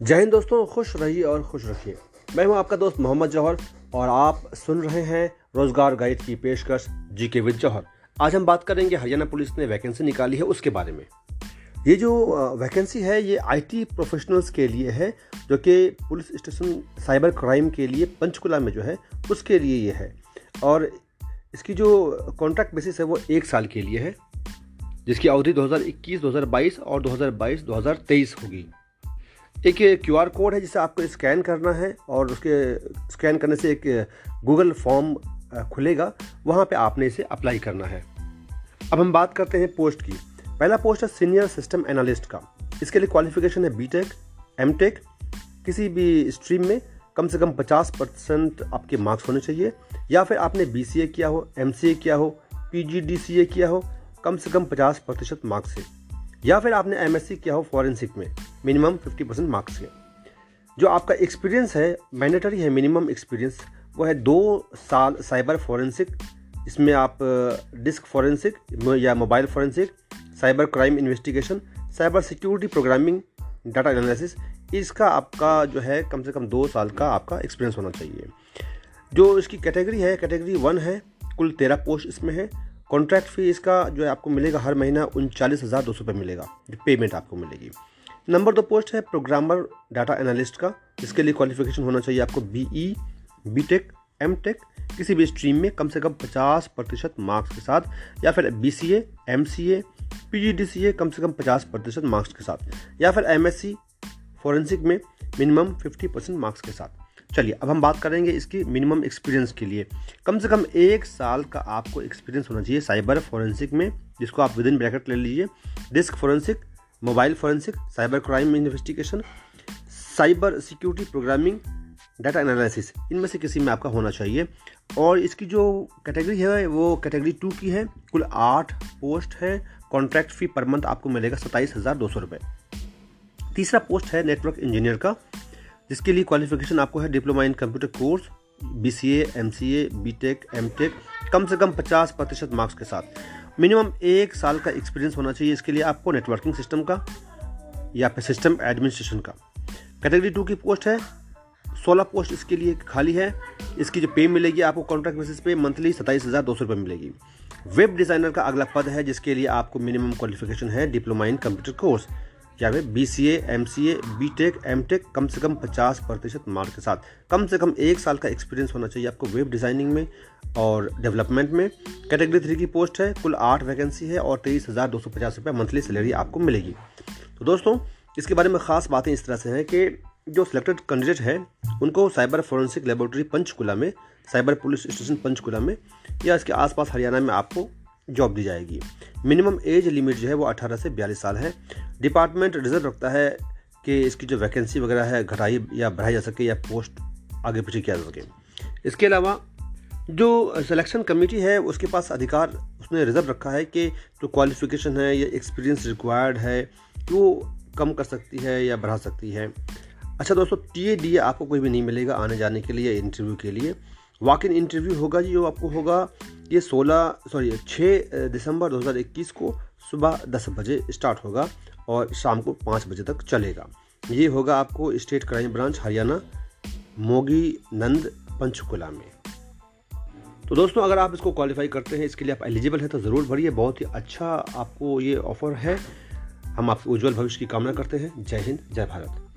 जय हिंद दोस्तों खुश रहिए और खुश रखिए। मैं हूँ आपका दोस्त मोहम्मद जौहर और आप सुन रहे हैं रोज़गार गाइड की पेशकश जी के विद जौहर। आज हम बात करेंगे हरियाणा पुलिस ने वैकेंसी निकाली है उसके बारे में। ये जो वैकेंसी है ये आईटी प्रोफेशनल्स के लिए है जो कि पुलिस स्टेशन साइबर क्राइम के लिए पंचकुला में जो है उसके लिए ये है। और इसकी जो कॉन्ट्रैक्ट बेसिस है वो एक साल के लिए है जिसकी अवधि 2021, 2022 और 2022, 2023 होगी। एक क्यू आर कोड है जिसे आपको स्कैन करना है और उसके स्कैन करने से एक गूगल फॉर्म खुलेगा। वहाँ पे आपने इसे अप्लाई करना है। अब हम बात करते हैं पोस्ट की। पहला पोस्ट है सीनियर सिस्टम एनालिस्ट का। इसके लिए क्वालिफिकेशन है बीटेक एमटेक किसी भी स्ट्रीम में कम से कम 50 परसेंट आपके मार्क्स होने चाहिए। या फिर आपने बी सी ए किया हो एम सी ए किया हो पी जी डी सी ए किया हो, कम से कम 50 प्रतिशत मार्क्स से। या फिर आपने एम एस सी किया हो फॉरेंसिक में। मिनिमम 50 परसेंट मार्क्स के। जो आपका एक्सपीरियंस है मैंडेटरी है मिनिमम एक्सपीरियंस वो है दो साल साइबर फॉरेंसिक इसमें आप डिस्क फॉरेंसिक या mobile forensic cyber crime investigation cyber security programming data analysis इसका आपका जो है कम से कम दो साल का आपका एक्सपीरियंस होना चाहिए। जो इसकी कैटेगरी है कैटेगरी वन है, कुल तेरह पोस्ट इसमें है। कॉन्ट्रैक्ट फ़ी इसका जो है आपको मिलेगा हर महीना उनचालीस हज़ार दो सौ रुपये मिलेगा पेमेंट आपको मिलेगी। नंबर दो पोस्ट है प्रोग्रामर, डाटा एनालिस्ट का। इसके लिए क्वालिफिकेशन होना चाहिए आपको B E B tech M tech किसी भी स्ट्रीम में कम से कम पचास प्रतिशत मार्क्स के साथ, या फिर B C A M C A P G D C A कम से कम पचास प्रतिशत मार्क्स के साथ, या फिर एम एस सी फॉरेंसिक में मिनिमम फिफ्टी परसेंट मार्क्स के साथ। चलिए, अब हम बात करेंगे इसकी मिनिमम एक्सपीरियंस के लिए। कम से कम एक साल का आपको एक्सपीरियंस होना चाहिए साइबर फॉरेंसिक में, जिसको आप विद इन ब्रैकेट ले लीजिए। Disk forensic mobile forensic, cyber crime investigation, cyber security programming, data analysis, इनमें से किसी में आपका होना चाहिए। और इसकी जो कैटेगरी है, वो कैटेगरी टू की है। कुल आठ पोस्ट है। कॉन्ट्रैक्ट फ़ी पर मंथ आपको मिलेगा सत्ताईस हज़ार दो सौ रुपये तीसरा पोस्ट है नेटवर्क इंजीनियर का, जिसके लिए क्वालिफिकेशन आपको है diploma in computer course B C A M C A B tech M tech कम से कम 50 प्रतिशत मार्क्स के साथ। मिनिमम एक साल का एक्सपीरियंस होना चाहिए इसके लिए आपको नेटवर्किंग सिस्टम का या फिर सिस्टम एडमिनिस्ट्रेशन का। कैटेगरी टू की पोस्ट है, सोलह पोस्ट इसके लिए खाली है। इसकी जो पे मिलेगी आपको कॉन्ट्रैक्ट बेसिस पे मंथली सत्ताईस हज़ार दो सौ रुपये मिलेगी। वेब डिज़ाइनर का अगला पद है जिसके लिए आपको मिनिमम क्वालिफिकेशन है डिप्लोमा इन कंप्यूटर कोर्स क्या है B C M C A B tech M tech कम से कम पचास प्रतिशत मार्क के साथ। कम से कम एक साल का एक्सपीरियंस होना चाहिए आपको वेब डिज़ाइनिंग में और डेवलपमेंट में। कैटेगरी थ्री की पोस्ट है, कुल आठ वैकेंसी है और तेईस हज़ार दो सौ पचास रुपये मंथली सैलरी आपको मिलेगी। तो दोस्तों, इसके बारे में ख़ास बातें इस तरह से हैं कि जो सिलेक्टेड कैंडिडेट है, उनको साइबर फोरेंसिक लेबोरेटरी पंचकुला में साइबर पुलिस स्टेशन पंचकुला में या इसके आसपास हरियाणा में आपको जॉब दी जाएगी। मिनिमम एज लिमिट जो है वो 18 से 42 साल है। डिपार्टमेंट रिज़र्व रखता है कि इसकी जो वैकेंसी वगैरह है, घटाई या बढ़ाई जा सके या पोस्ट आगे पीछे किया जा सके। इसके अलावा जो सिलेक्शन कमेटी है, उसके पास अधिकार, उसने रिज़र्व रखा है कि जो क्वालिफिकेशन है या एक्सपीरियंस रिक्वायर्ड है वो कम कर सकती है या बढ़ा सकती है। अच्छा दोस्तों टी ए डी आपको कोई भी नहीं मिलेगा आने जाने के लिए इंटरव्यू के लिए। वॉक इन इंटरव्यू होगा जी, जो आपको होगा ये 16 सॉरी 6 दिसंबर 2021 को सुबह 10 बजे स्टार्ट होगा और शाम को 5 बजे तक चलेगा। ये होगा आपको स्टेट क्राइम ब्रांच हरियाणा, मोगी, नंद, पंचकुला में। तो दोस्तों, अगर आप इसको क्वालिफाई करते हैं, इसके लिए आप एलिजिबल हैं तो ज़रूर भरिए। बहुत ही अच्छा आपको ये ऑफ़र है। हम आपके उज्जवल भविष्य की कामना करते हैं। जय हिंद, जय भारत।